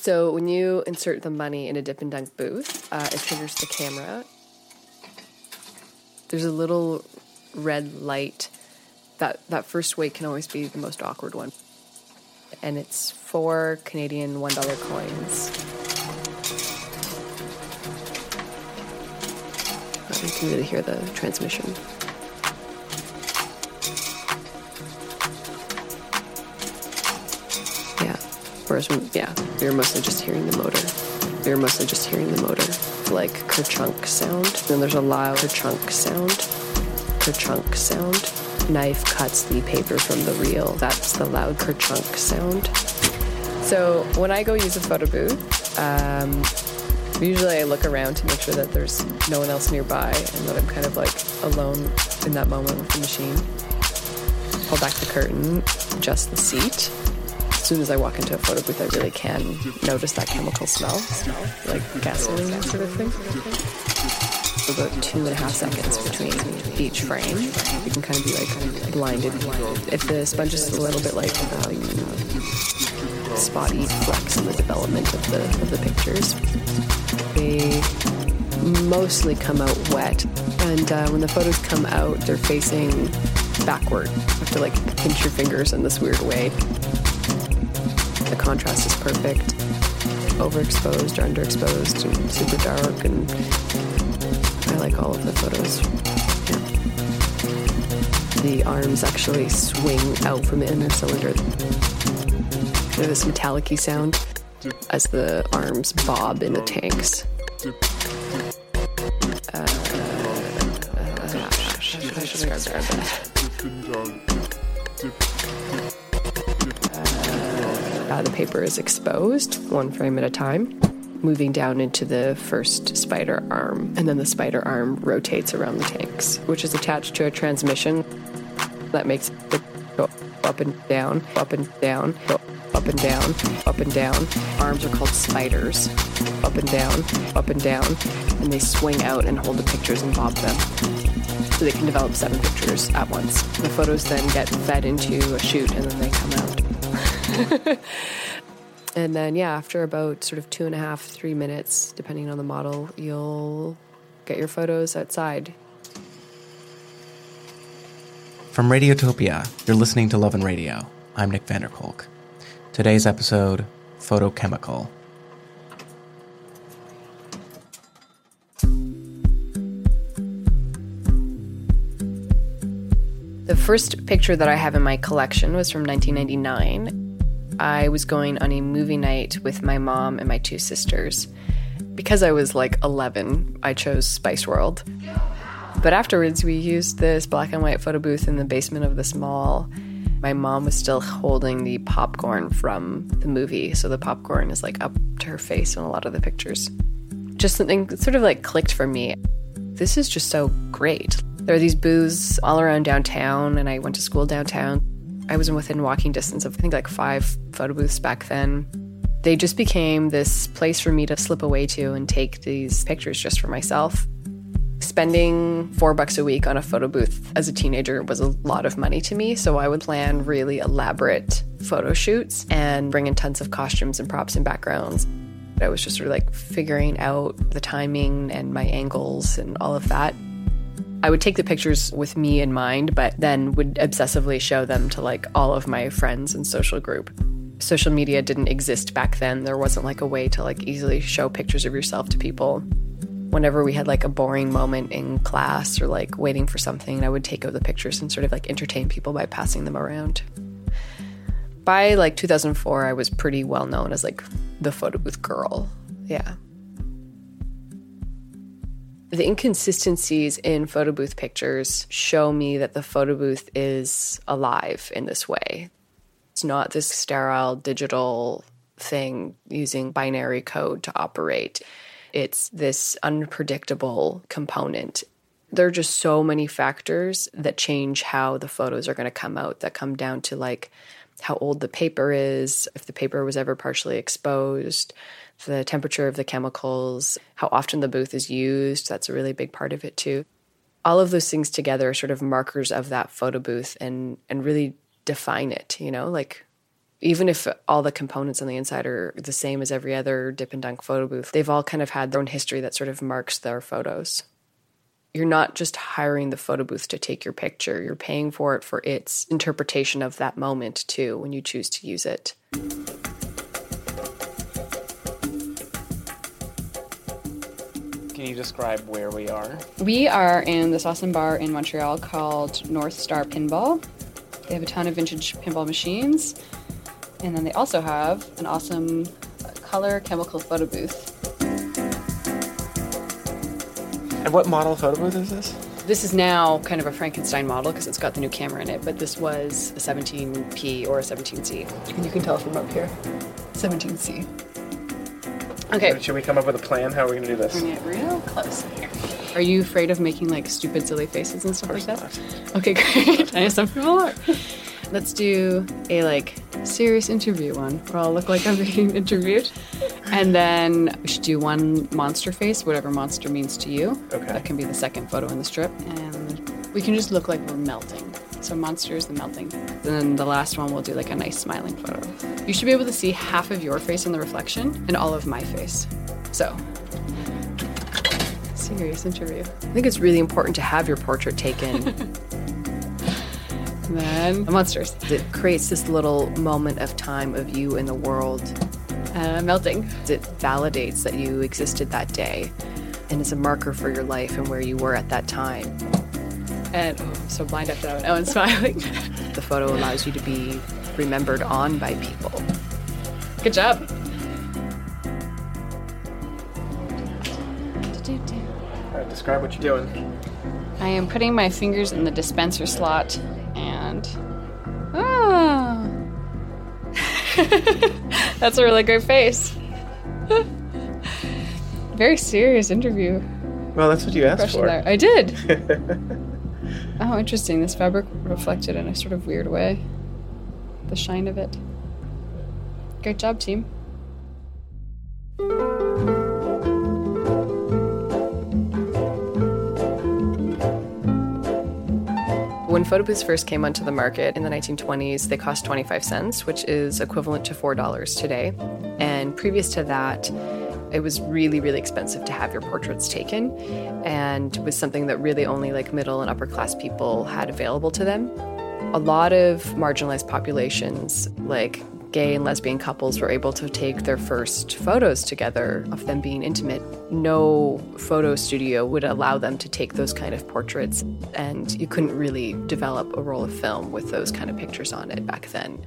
So when you insert the money in a dip and dunk booth, uh, it triggers the camera. There's a little red light. That that first wait can always be the most awkward one. And it's four Canadian one dollar coins. You can really hear the transmission. Whereas, yeah, you're mostly just hearing the motor. You're mostly just hearing the motor, like kerchunk sound. Then there's a loud kerchunk sound. Kerchunk sound. Knife cuts the paper from the reel. That's the loud kerchunk sound. So when I go use a photo booth, um, usually I look around to make sure that there's no one else nearby and that I'm kind of like alone in that moment with the machine. Pull back the curtain, adjust the seat. As soon as I walk into a photo booth, I really can notice that chemical smell, like gasoline that sort of thing. About two and a half seconds between each frame, you can kind of be like blinded. If the sponge is a little bit like um, spotty flecks in the development of the of the pictures, they mostly come out wet. And uh, when the photos come out, they're facing backward. You have to like pinch your fingers in this weird way. The contrast is perfect. Overexposed or underexposed and super dark and I like all of the photos. Yeah. The arms actually swing out from the inner cylinder. There's this metallic sound as the arms bob in the tanks. Uh, how Uh, the paper is exposed, one frame at a time, moving down into the first spider arm. And then the spider arm rotates around the tanks, which is attached to a transmission that makes it go up and down, up and down, up and down, up and down. Arms are called spiders. Up and down, up and down. And they swing out and hold the pictures and bob them. So they can develop seven pictures at once. The photos then get fed into a chute and then they come out. and then, yeah, after about sort of two and a half, three minutes, depending on the model, you'll get your photos outside. From Radiotopia, you're listening to Love and Radio. I'm Nick van der Kolk. Today's episode Photochemical. The first picture that I have in my collection was from 1999. I was going on a movie night with my mom and my two sisters. Because I was like 11, I chose Spice World. But afterwards, we used this black and white photo booth in the basement of this mall. My mom was still holding the popcorn from the movie, so the popcorn is like up to her face in a lot of the pictures. Just something sort of like clicked for me. This is just so great. There are these booths all around downtown, and I went to school downtown. I was within walking distance of, I think, like five photo booths back then. They just became this place for me to slip away to and take these pictures just for myself. Spending four bucks a week on a photo booth as a teenager was a lot of money to me, so I would plan really elaborate photo shoots and bring in tons of costumes and props and backgrounds. I was just sort of like figuring out the timing and my angles and all of that. I would take the pictures with me in mind, but then would obsessively show them to like all of my friends and social group. Social media didn't exist back then. There wasn't like a way to like easily show pictures of yourself to people. Whenever we had like a boring moment in class or like waiting for something, I would take out the pictures and sort of like entertain people by passing them around. By like 2004, I was pretty well known as like the photo booth girl. Yeah. The inconsistencies in photo booth pictures show me that the photo booth is alive in this way. It's not this sterile digital thing using binary code to operate. It's this unpredictable component. There are just so many factors that change how the photos are going to come out, that come down to like how old the paper is, if the paper was ever partially exposed, the temperature of the chemicals, how often the booth is used. That's a really big part of it too. All of those things together are sort of markers of that photo booth and and really define it, you know, like Even if all the components on the inside are the same as every other dip and dunk photo booth, they've all kind of had their own history that sort of marks their photos. You're not just hiring the photo booth to take your picture, you're paying for it for its interpretation of that moment too when you choose to use it. Can you describe where we are? We are in this awesome bar in Montreal called North Star Pinball. They have a ton of vintage pinball machines. And then they also have an awesome color chemical photo booth. And what model photo booth is this? This is now kind of a Frankenstein model because it's got the new camera in it, but this was a 17P or a 17C. And you can tell from up here 17C. Okay. Should we come up with a plan? How are we going to do this? Bring it real close here. Are you afraid of making like stupid, silly faces and stuff like that? Okay, great. I know some people are. Let's do a like serious interview one where I'll look like I'm being interviewed. And then we should do one monster face, whatever monster means to you. Okay. That can be the second photo in the strip. And we can just look like we're melting. So monsters and melting. And then the last one we'll do like a nice smiling photo. You should be able to see half of your face in the reflection and all of my face. So serious interview. I think it's really important to have your portrait taken. then the monsters. it creates this little moment of time of you in the world. Uh, melting. It validates that you existed that day and is a marker for your life and where you were at that time. And oh, I'm so blind after that one. Oh, and smiling. The photo allows you to be remembered on by people. Good job. All right, describe what you're doing. I am putting my fingers in the dispenser slot and. Ah! That's a really great face. Very serious interview. Well, that's what you asked for. there. I did. Oh, interesting. This fabric reflected in a sort of weird way. The shine of it. Great job, team. When photo booths first came onto the market in the 1920s, they cost 25 cents, which is equivalent to $4 today. And previous to that, it was really, really expensive to have your portraits taken and was something that really only like middle and upper class people had available to them. A lot of marginalized populations, like gay and lesbian couples, were able to take their first photos together of them being intimate. No photo studio would allow them to take those kind of portraits, and you couldn't really develop a roll of film with those kind of pictures on it back then.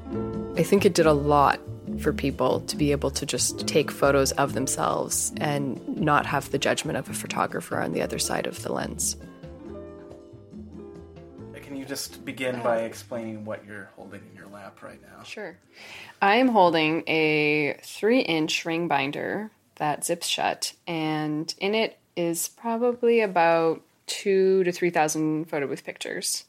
I think it did a lot for people to be able to just take photos of themselves and not have the judgment of a photographer on the other side of the lens. Can you just begin by explaining what you're holding in your lap right now? Sure. I am holding a three inch ring binder that zips shut, and in it is probably about two to 3,000 photo booth pictures.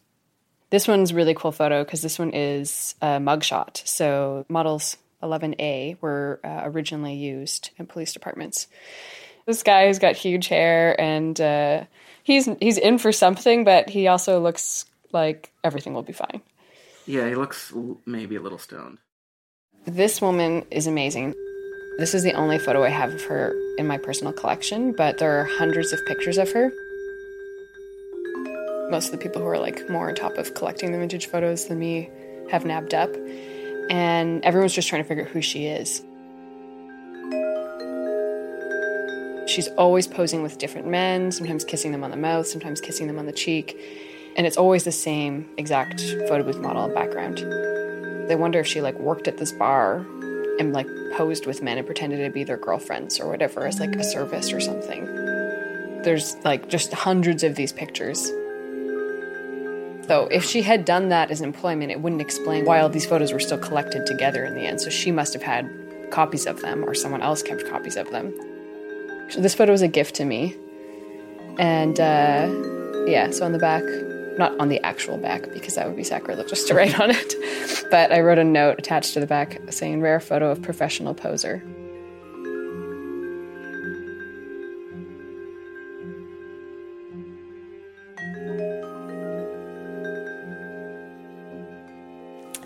This one's a really cool photo because this one is a mugshot. So models 11A were uh, originally used in police departments. This guy has got huge hair and uh, he's he's in for something, but he also looks like everything will be fine. Yeah, he looks maybe a little stoned. This woman is amazing. This is the only photo I have of her in my personal collection, but there are hundreds of pictures of her. Most of the people who are like more on top of collecting the vintage photos than me have nabbed up, and everyone's just trying to figure out who she is. She's always posing with different men, sometimes kissing them on the mouth, sometimes kissing them on the cheek, and it's always the same exact photo booth model and background. They wonder if she like worked at this bar and like posed with men and pretended to be their girlfriends or whatever as like a service or something. There's like just hundreds of these pictures. So if she had done that as employment, it wouldn't explain why all these photos were still collected together in the end. So she must have had copies of them or someone else kept copies of them. So this photo was a gift to me. And uh, yeah, so on the back, not on the actual back because that would be sacrilegious to write on it, but I wrote a note attached to the back saying rare photo of professional poser.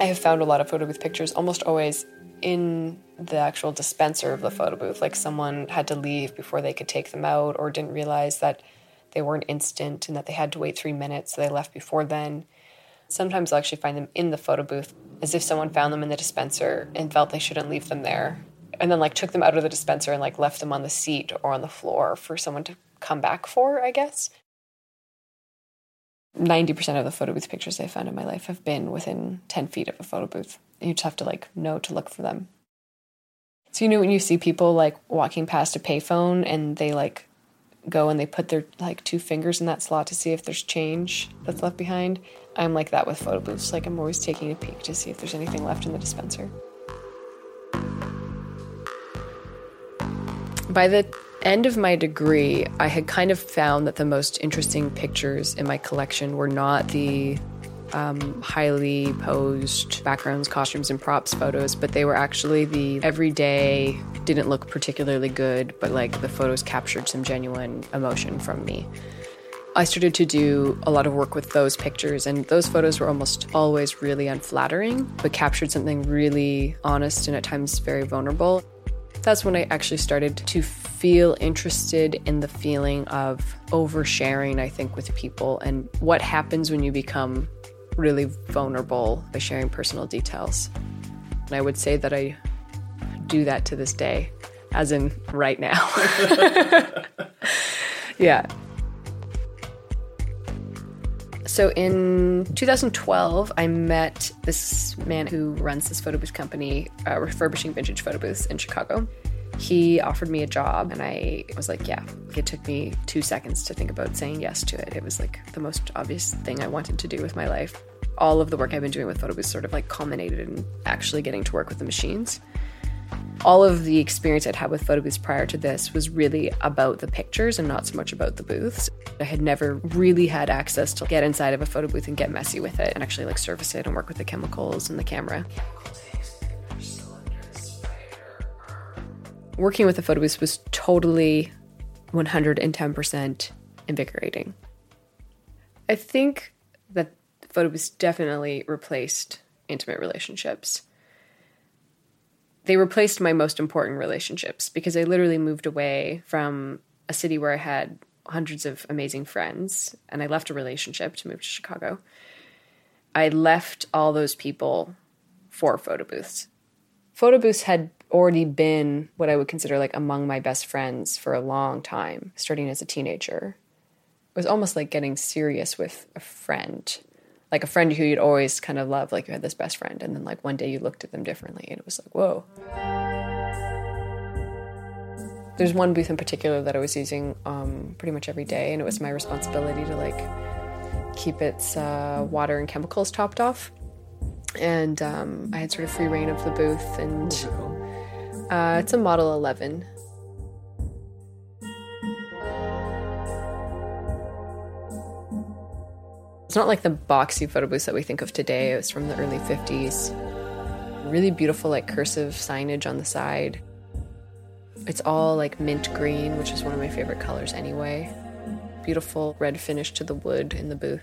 I have found a lot of photo booth pictures almost always in the actual dispenser of the photo booth. Like someone had to leave before they could take them out or didn't realize that they weren't instant and that they had to wait three minutes, so they left before then. Sometimes I'll actually find them in the photo booth as if someone found them in the dispenser and felt they shouldn't leave them there. And then like took them out of the dispenser and like left them on the seat or on the floor for someone to come back for, I guess. 90% of the photo booth pictures I've found in my life have been within 10 feet of a photo booth. You just have to like know to look for them. So, you know, when you see people like walking past a payphone and they like go and they put their like two fingers in that slot to see if there's change that's left behind, I'm like that with photo booths. Like, I'm always taking a peek to see if there's anything left in the dispenser. By the end of my degree, I had kind of found that the most interesting pictures in my collection were not the um, highly posed backgrounds, costumes, and props photos, but they were actually the everyday, didn't look particularly good, but like the photos captured some genuine emotion from me. I started to do a lot of work with those pictures, and those photos were almost always really unflattering, but captured something really honest and at times very vulnerable. That's when I actually started to feel interested in the feeling of oversharing, I think, with people and what happens when you become really vulnerable by sharing personal details. And I would say that I do that to this day, as in right now. yeah. So in 2012, I met this man who runs this photo booth company, uh, refurbishing vintage photo booths in Chicago. He offered me a job, and I was like, yeah. It took me two seconds to think about saying yes to it. It was like the most obvious thing I wanted to do with my life. All of the work I've been doing with photo booths sort of like culminated in actually getting to work with the machines all of the experience I'd had with photo booths prior to this was really about the pictures and not so much about the booths. I had never really had access to get inside of a photo booth and get messy with it and actually like service it and work with the chemicals and the camera. Working with the photo booth was totally 110% invigorating. I think that photo booths definitely replaced intimate relationships they replaced my most important relationships because I literally moved away from a city where I had hundreds of amazing friends and I left a relationship to move to Chicago. I left all those people for photo booths. Photo booths had already been what I would consider like among my best friends for a long time, starting as a teenager. It was almost like getting serious with a friend like a friend who you'd always kind of love, like you had this best friend, and then like one day you looked at them differently, and it was like, whoa. There's one booth in particular that I was using um, pretty much every day, and it was my responsibility to like keep its uh, water and chemicals topped off. And um, I had sort of free reign of the booth, and uh, it's a Model 11. It's not like the boxy photo booths that we think of today. It was from the early 50s. Really beautiful, like cursive signage on the side. It's all like mint green, which is one of my favorite colors anyway. Beautiful red finish to the wood in the booth.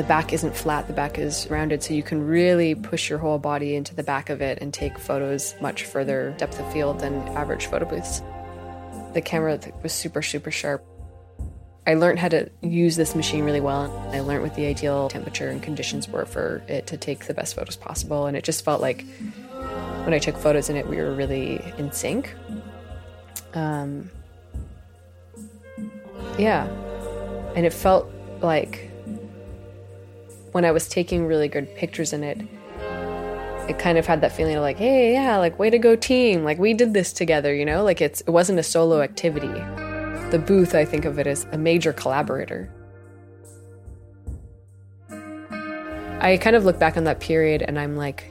The back isn't flat, the back is rounded, so you can really push your whole body into the back of it and take photos much further depth of field than average photo booths. The camera was super, super sharp. I learned how to use this machine really well. I learned what the ideal temperature and conditions were for it to take the best photos possible. And it just felt like when I took photos in it, we were really in sync. Um, yeah. And it felt like when I was taking really good pictures in it, it kind of had that feeling of like, hey, yeah, like way to go team. Like we did this together, you know? Like it's it wasn't a solo activity. The booth, I think of it as a major collaborator. I kind of look back on that period and I'm like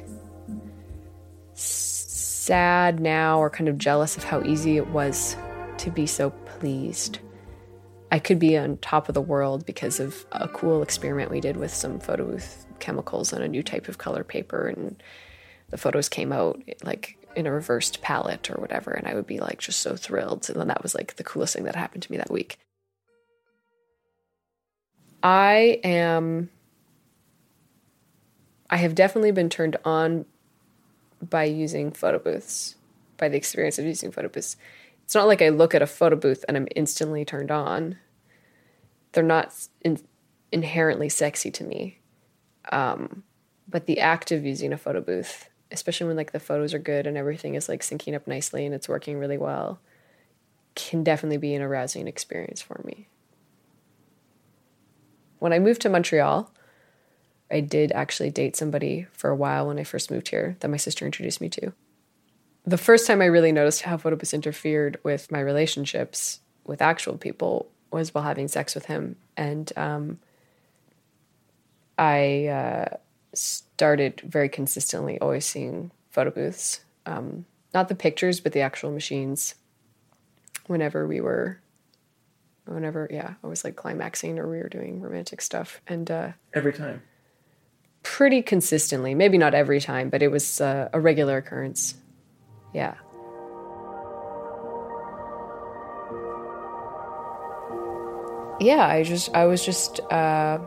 sad now or kind of jealous of how easy it was to be so pleased. I could be on top of the world because of a cool experiment we did with some photo booth chemicals on a new type of color paper and the photos came out like in a reversed palette or whatever and i would be like just so thrilled and then that was like the coolest thing that happened to me that week i am I have definitely been turned on by using photo booths, by the experience of using photo booths. It's not like I look at a photo booth and I'm instantly turned on. They're not in, inherently sexy to me. Um, but the act of using a photo booth, especially when like the photos are good and everything is like syncing up nicely and it's working really well, can definitely be an arousing experience for me. When I moved to Montreal, I did actually date somebody for a while when I first moved here that my sister introduced me to. The first time I really noticed how photobooths interfered with my relationships with actual people was while having sex with him. And um, I uh, started very consistently always seeing photo booths. Um, not the pictures, but the actual machines whenever we were whenever yeah i was like climaxing or we were doing romantic stuff and uh every time pretty consistently maybe not every time but it was uh, a regular occurrence yeah. Yeah i just i was just uh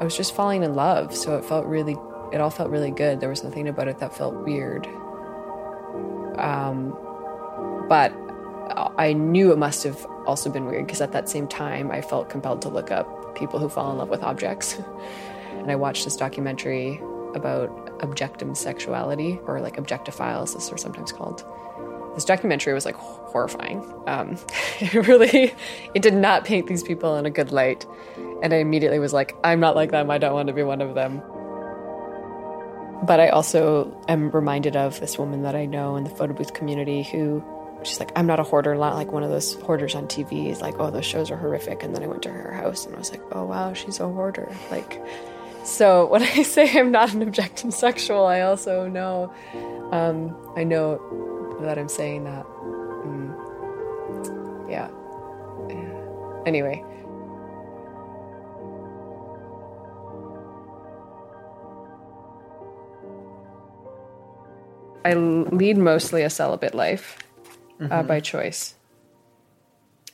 i was just falling in love so it felt really it all felt really good. There was nothing about it that felt weird. Um but I knew it must have also been weird because at that same time I felt compelled to look up people who fall in love with objects. and I watched this documentary about objectum sexuality or like objectophiles, as they're sometimes called. This documentary was like horrifying. Um, it really, it did not paint these people in a good light. And I immediately was like, I'm not like them. I don't want to be one of them. But I also am reminded of this woman that I know in the photo booth community who she's like, I'm not a hoarder, not like one of those hoarders on TV. Is like, oh, those shows are horrific. And then I went to her house and I was like, oh wow, she's a hoarder. Like, so when I say I'm not an objectum sexual, I also know, um, I know that I'm saying that. Mm. Yeah. yeah. Anyway. I lead mostly a celibate life mm-hmm. uh, by choice.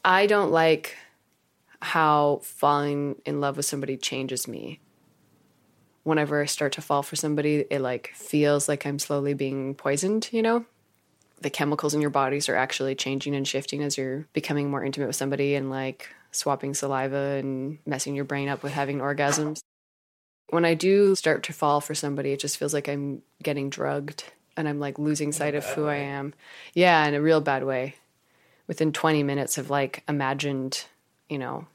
I don't like how falling in love with somebody changes me. Whenever I start to fall for somebody, it like feels like I'm slowly being poisoned, you know? The chemicals in your bodies are actually changing and shifting as you're becoming more intimate with somebody and like swapping saliva and messing your brain up with having orgasms. When I do start to fall for somebody, it just feels like I'm getting drugged and I'm like losing sight of who. I am. Yeah, in a real bad way. Within 20 minutes of like imagined, you know,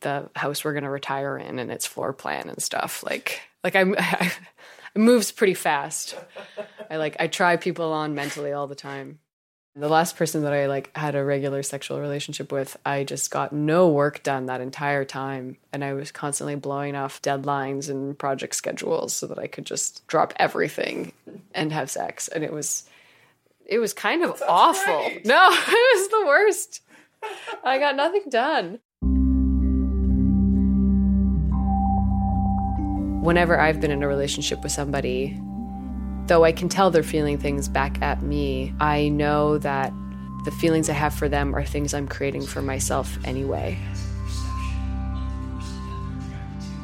the house we're going to retire in and its floor plan and stuff. Like like I'm I, it moves pretty fast. I like I try people on mentally all the time. The last person that I like had a regular sexual relationship with, I just got no work done that entire time and I was constantly blowing off deadlines and project schedules so that I could just drop everything and have sex and it was it was kind of awful. Great. No, it was the worst. I got nothing done. Whenever I've been in a relationship with somebody, though I can tell they're feeling things back at me, I know that the feelings I have for them are things I'm creating for myself anyway.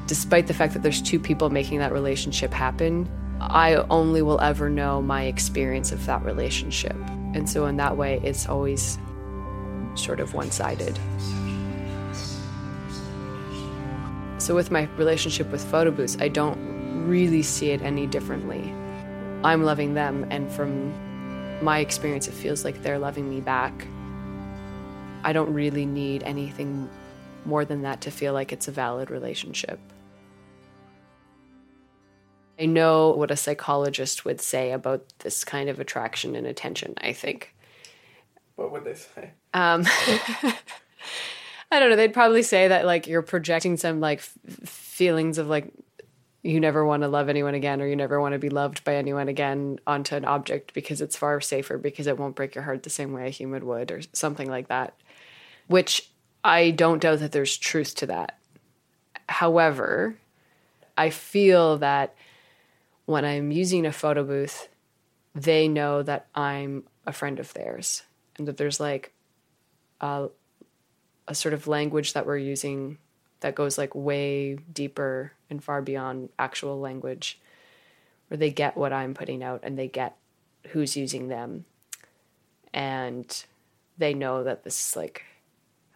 Despite the fact that there's two people making that relationship happen, I only will ever know my experience of that relationship. And so, in that way, it's always sort of one sided. So, with my relationship with photo booths, I don't really see it any differently. I'm loving them, and from my experience, it feels like they're loving me back. I don't really need anything more than that to feel like it's a valid relationship. I know what a psychologist would say about this kind of attraction and attention, I think. What would they say? Um, I don't know. They'd probably say that like you're projecting some like f- feelings of like you never want to love anyone again or you never want to be loved by anyone again onto an object because it's far safer because it won't break your heart the same way a human would or something like that which i don't doubt that there's truth to that however i feel that when i'm using a photo booth they know that i'm a friend of theirs and that there's like a, a sort of language that we're using that goes like way deeper and far beyond actual language where they get what I'm putting out and they get who's using them. And they know that this is like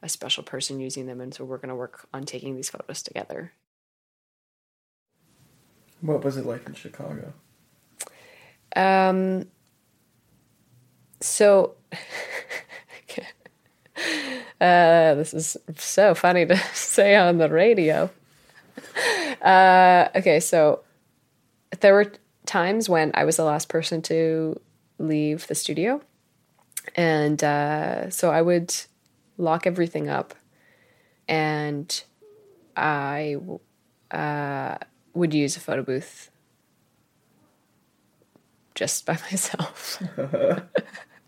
a special person using them. And so we're going to work on taking these photos together. What was it like in Chicago? Um, so, uh, this is so funny to say on the radio. Uh, okay, so there were times when I was the last person to leave the studio. And uh, so I would lock everything up and I uh, would use a photo booth just by myself.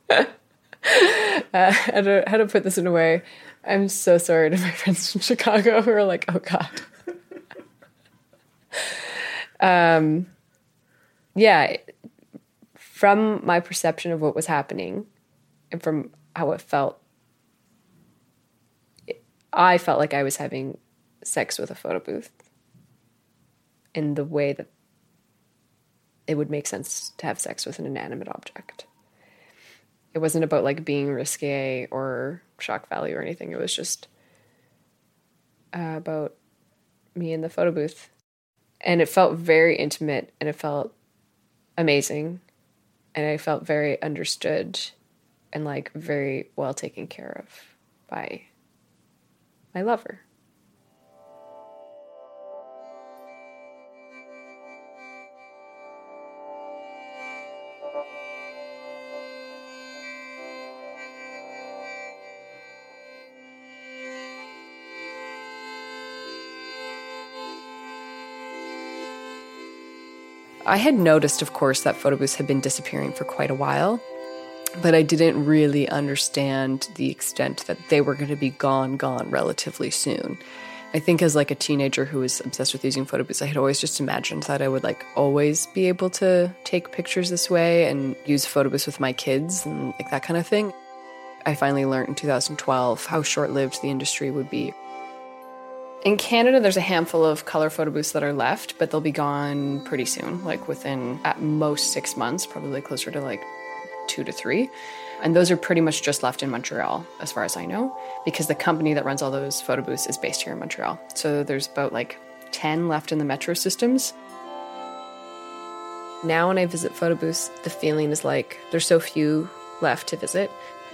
uh, how, to, how to put this in a way? I'm so sorry to my friends from Chicago who are like, oh God. um, yeah, from my perception of what was happening and from how it felt, I felt like I was having sex with a photo booth in the way that it would make sense to have sex with an inanimate object. It wasn't about like being risque or shock value or anything. It was just uh, about me in the photo booth. And it felt very intimate and it felt amazing. And I felt very understood and like very well taken care of by my lover. I had noticed, of course, that photo booths had been disappearing for quite a while, but I didn't really understand the extent that they were going to be gone, gone relatively soon. I think as like a teenager who was obsessed with using photo booths, I had always just imagined that I would like always be able to take pictures this way and use photo booths with my kids and like that kind of thing. I finally learned in 2012 how short-lived the industry would be. In Canada, there's a handful of color photo booths that are left, but they'll be gone pretty soon, like within at most six months, probably closer to like two to three. And those are pretty much just left in Montreal, as far as I know, because the company that runs all those photo booths is based here in Montreal. So there's about like 10 left in the metro systems. Now, when I visit photo booths, the feeling is like there's so few left to visit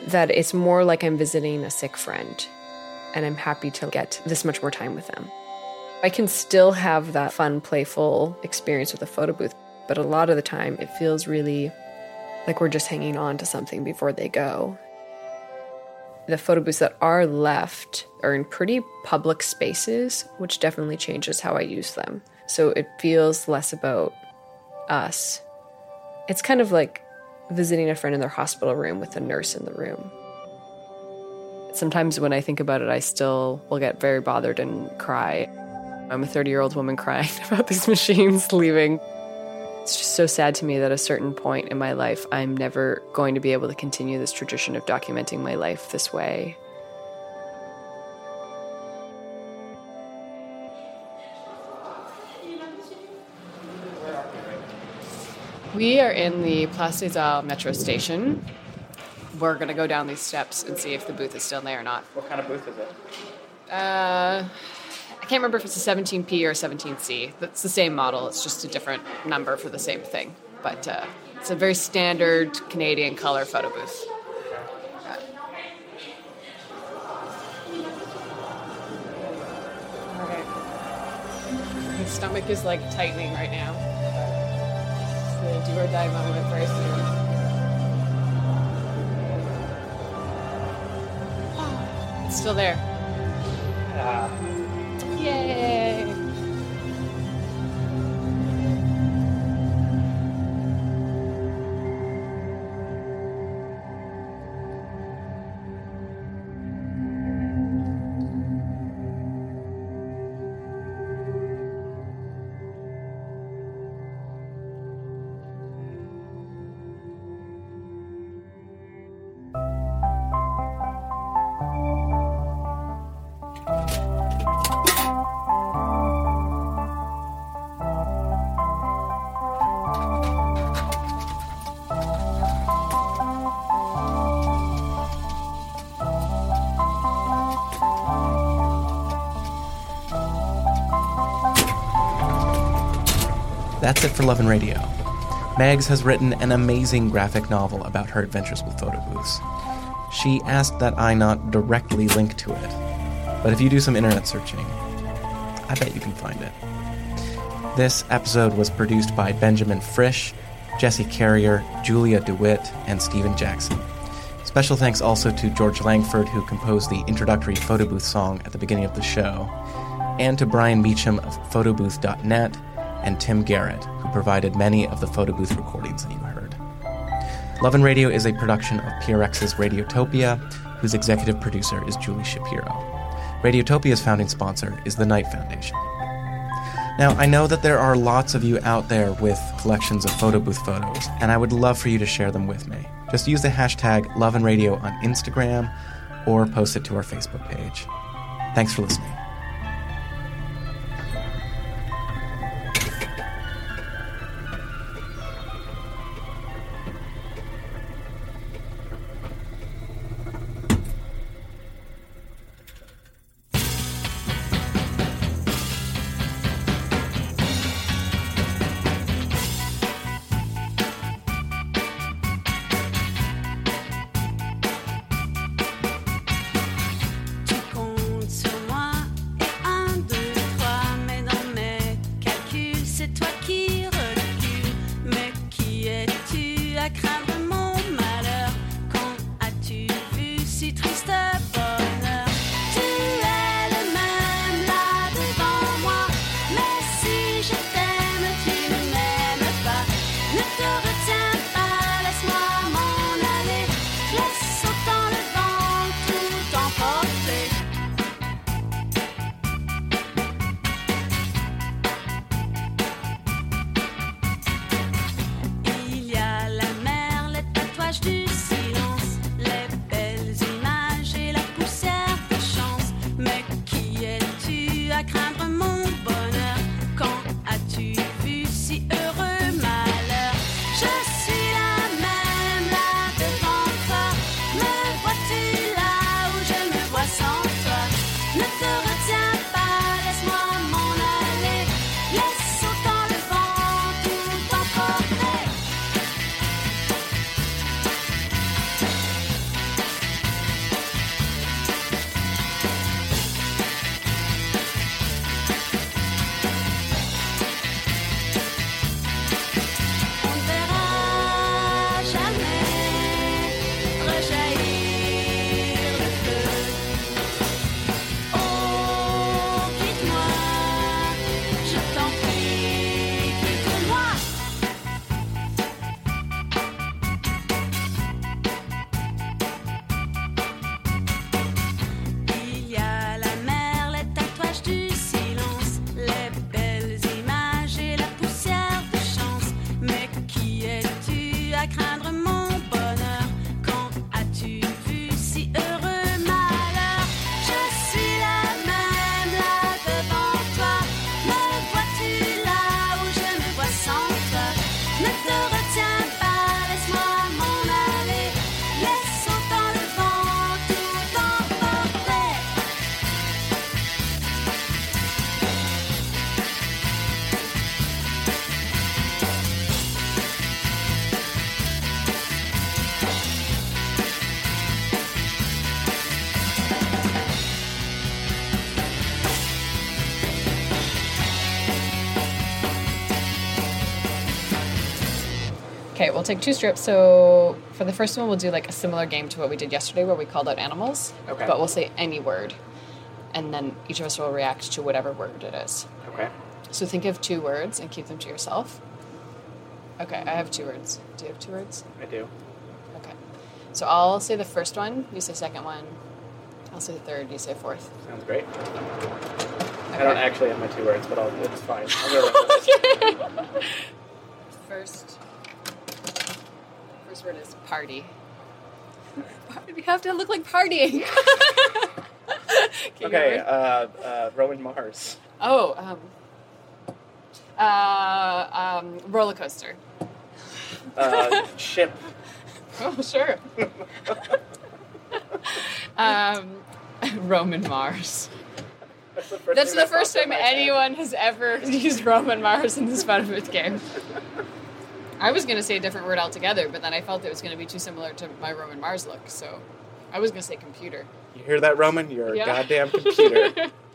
that it's more like I'm visiting a sick friend and I'm happy to get this much more time with them. I can still have that fun, playful experience with a photo booth, but a lot of the time it feels really like we're just hanging on to something before they go. The photo booths that are left are in pretty public spaces, which definitely changes how I use them. So it feels less about us. It's kind of like visiting a friend in their hospital room with a nurse in the room. Sometimes when I think about it, I still will get very bothered and cry. I'm a 30 year old woman crying about these machines leaving. It's just so sad to me that at a certain point in my life, I'm never going to be able to continue this tradition of documenting my life this way. We are in the Place des Arts metro station we're going to go down these steps and see if the booth is still there or not. What kind of booth is it? Uh, I can't remember if it's a 17P or a 17C. It's the same model, it's just a different number for the same thing. But uh, it's a very standard Canadian color photo booth. My stomach is like tightening right now. It's a do or die moment very soon. It's still there. Uh, Yay! That's it for Love and Radio. Meags has written an amazing graphic novel about her adventures with photo booths. She asked that I not directly link to it, but if you do some internet searching, I bet you can find it. This episode was produced by Benjamin Frisch, Jesse Carrier, Julia DeWitt, and Stephen Jackson. Special thanks also to George Langford, who composed the introductory photo booth song at the beginning of the show, and to Brian Meacham of photobooth.net and Tim Garrett, who provided many of the photo booth recordings that you heard. Love and Radio is a production of PRX's Radiotopia, whose executive producer is Julie Shapiro. Radiotopia's founding sponsor is the Knight Foundation. Now, I know that there are lots of you out there with collections of photo booth photos, and I would love for you to share them with me. Just use the hashtag Love and Radio on Instagram or post it to our Facebook page. Thanks for listening. Okay, we'll take two strips. So for the first one, we'll do like a similar game to what we did yesterday, where we called out animals. Okay. But we'll say any word, and then each of us will react to whatever word it is. Okay. So think of two words and keep them to yourself. Okay, I have two words. Do you have two words? I do. Okay. So I'll say the first one. You say second one. I'll say the third. You say fourth. Sounds great. Okay. I don't actually have my two words, but I'll, it's fine. I'll go with it. First. First word is party. You have to look like partying. okay, uh, uh, Roman Mars. Oh, um, uh, um, roller coaster. Uh, ship. Oh, sure. um, Roman Mars. That's the first, That's the first time anyone has ever used Roman Mars in this fun game. I was going to say a different word altogether, but then I felt it was going to be too similar to my Roman Mars look, so I was going to say computer. You hear that, Roman? You're a goddamn computer.